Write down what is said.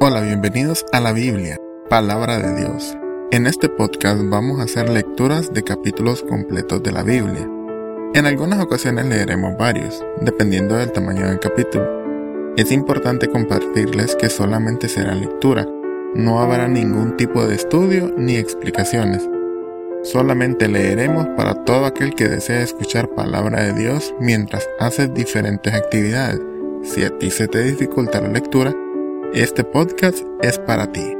Hola, bienvenidos a la Biblia, palabra de Dios. En este podcast vamos a hacer lecturas de capítulos completos de la Biblia. En algunas ocasiones leeremos varios, dependiendo del tamaño del capítulo. Es importante compartirles que solamente será lectura, no habrá ningún tipo de estudio ni explicaciones. Solamente leeremos para todo aquel que desea escuchar palabra de Dios mientras hace diferentes actividades. Si a ti se te dificulta la lectura, este podcast es para ti.